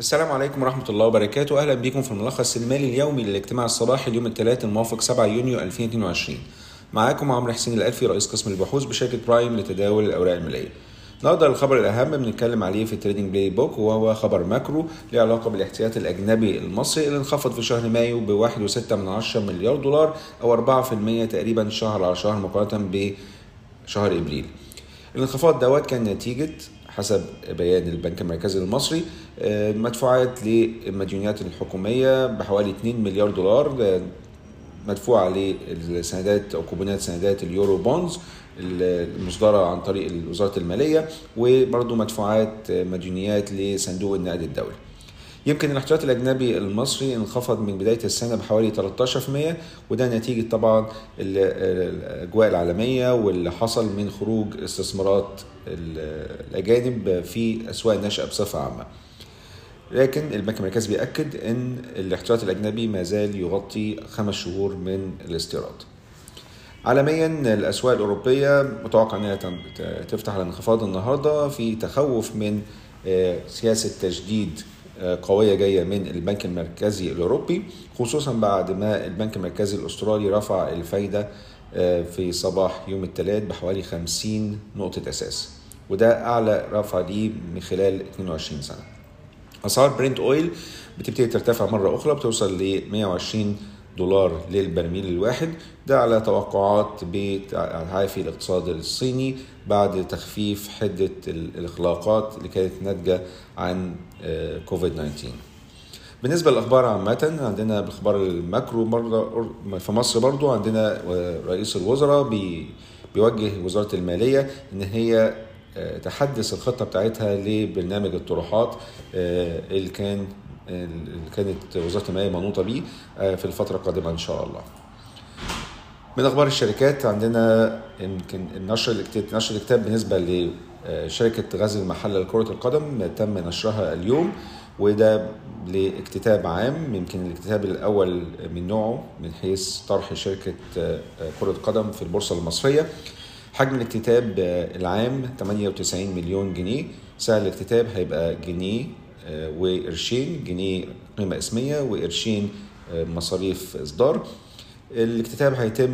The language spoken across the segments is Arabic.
السلام عليكم ورحمة الله وبركاته. أهلا بكم في الملخص المالي اليومي للاجتماع الصباحي اليوم الثلاث الموافق 7 يونيو 2022 معاكم عمرو حسين الألفي رئيس قسم البحوث بشركة برايم لتداول الأوراق المالية. النهارده الخبر الأهم بنتكلم عليه في ال Trading Playbook وهو خبر macro له علاقة بالاحتياطي الأجنبي المصري اللي انخفض في شهر مايو ب 1.6 مليار دولار أو 4% تقريبا شهر على شهر مقارنة بشهر إبريل. الانخفاض دوت كان نتيجة حسب بيان البنك المركزي المصري مدفوعات للمديونيات الحكومية بحوالي 2 مليار دولار مدفوعة للسندات أو كوبونات سندات ال Eurobonds المصدرة عن طريق وزارة المالية وبرضه مدفوعات مديونيات لصندوق النقد الدولي. يمكن الاحتياطي الأجنبي المصري انخفض من بداية السنة بحوالي 13% وده نتيجة طبعا الأجواء العالمية واللي حصل من خروج استثمارات الأجانب في أسواق النشأة بصفة عامة. لكن البنك المركزي بيأكد إن الاحتياطي الأجنبي ما زال يغطي خمس شهور من الاستيراد. عالميا الأسواق الأوروبية متوقع إنها تفتح على انخفاض النهارده في تخوف من سياسة تجديد قوية جاية من البنك المركزي الأوروبي خصوصا بعد ما البنك المركزي الأسترالي رفع الفايدة في صباح يوم الثلاث بحوالي 50 نقطة أساس. وده أعلى رفع ليه من خلال 22 سنة. أسعار برنت اويل بتبتدي ترتفع مرة أخرى بتوصل ل 120 دولار للبرميل الواحد. ده على توقعات بتعافي الاقتصاد الصيني بعد تخفيف حدة الإغلاقات اللي كانت ناتجة عن كوفيد 19 بالنسبة للأخبار عامة عندنا بأخبار ال macro في مصر برضو عندنا رئيس الوزراء بي بيوجه وزارة المالية إن هي تحدث الخطة بتاعتها لبرنامج الطروحات اللي كان اللي كانت وزارة المالية منوطه بيه في الفترة القادمة إن شاء الله. من أخبار الشركات عندنا يمكن النشر نشر الكتاب بالنسبة لشركه غزل المحله لكرة القدم تم نشرها اليوم وده لاكتتاب عام يمكن الاكتتاب الأول من نوعه من حيث طرح شركة كرة قدم في البورصة المصرية. حجم الاكتتاب العام 98 مليون جنيه سعر الاكتتاب هيبقى جنيه وقرشين جنيه قيمة اسمية وقرشين مصاريف إصدار. الاكتتاب هيتم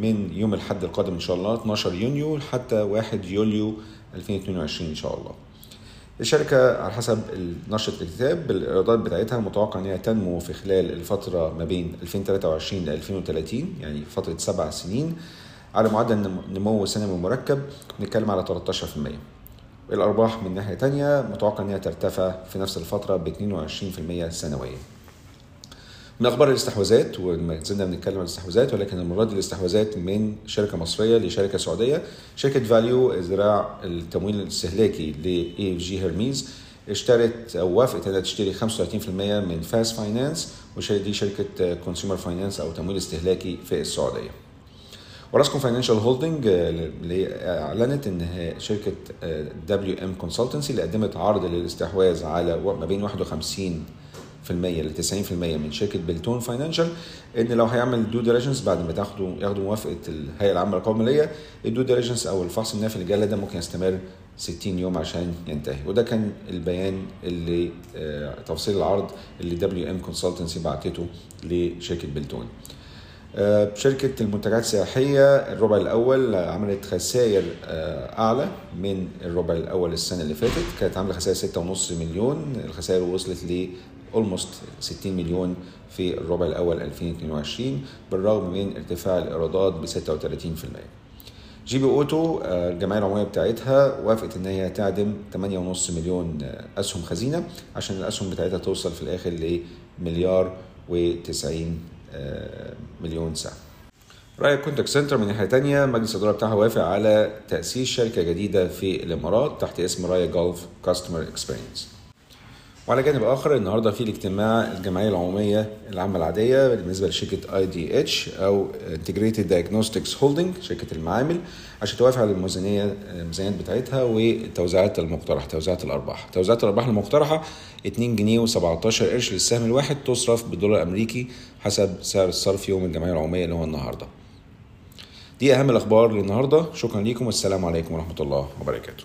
من يوم الحد القادم إن شاء الله 12 يونيو حتى 1 يوليو 2022 إن شاء الله. الشركة على حسب نشرة الاكتتاب الإيرادات بتاعتها متوقع إن هي تنمو في خلال الفترة ما بين 2023 ل 2030 يعني فترة سبع سنين. على معدل نمو سنوي مركب نتكلم على 13% الأرباح من ناحية تانية متوقع أنها ترتفع في نفس الفترة ب 22% سنويا. من أخبار الاستحواذات وما زلنا بنتكلم عن الاستحواذات ولكن المرة دي الاستحواذات من شركة مصرية لشركة سعودية شركة valU ذراع التمويل الاستهلاكي ل EFG Hermes اشترت أو وافقت إنها تشتري 35% من FAS Finance ودي شركة consumer finance أو تمويل استهلاكي في السعودية. و Orascom Financial Holding اللي أعلنت إن شركة WM Consultancy اللي قدمت عرض للاستحواذ على ما بين 51 ل 90% من شركة Beltone Financial إن لو هيعمل due diligence بعد ما تاخدوا ياخدوا موافقة الهيئة العامة للقوائم الماليه ال due diligence أو الفحص النافي للجهالة ده ممكن يستمر 60 يوم عشان ينتهي. وده كان البيان اللي تفصيل العرض اللي WM Consultancy بعتته لشركة Beltone. شركة المنتجات السياحية الربع الأول عملت خسائر أعلى من الربع الأول السنة اللي فاتت كانت عاملة خسائر 6.5 مليون الخسائر وصلت ل almost 60 مليون في الربع الأول 2022 بالرغم من ارتفاع الإيرادات ب 36%. GB Auto الجمعية العمومية بتاعتها وافقت إن هي تعدم 8.5 مليون أسهم خزينة عشان الأسهم بتاعتها توصل في الآخر لمليار و90 مليون سهم. Raya Contact Center من ناحية تانية مجلس الإدارة بتاعها وافق على تأسيس شركة جديدة في الإمارات تحت اسم Raya Gulf Customer Experience. وعلى جانب آخر النهارده في الاجتماع الجمعية العمومية العامة العادية بالنسبة لشركة IDH أو Integrated Diagnostics Holding شركة المعامل عشان توافق على الميزانية الميزانيات بتاعتها والتوزيعات المقترحه توزيعات الأرباح. توزيعات الأرباح المقترحة 2 جنيه و17 قرش للسهم الواحد تصرف بالدولار الأمريكي حسب سعر الصرف يوم الجمعية العمومية اللي هو النهارده. دي أهم الأخبار للنهاردة. شكرا ليكم والسلام عليكم ورحمة الله وبركاته.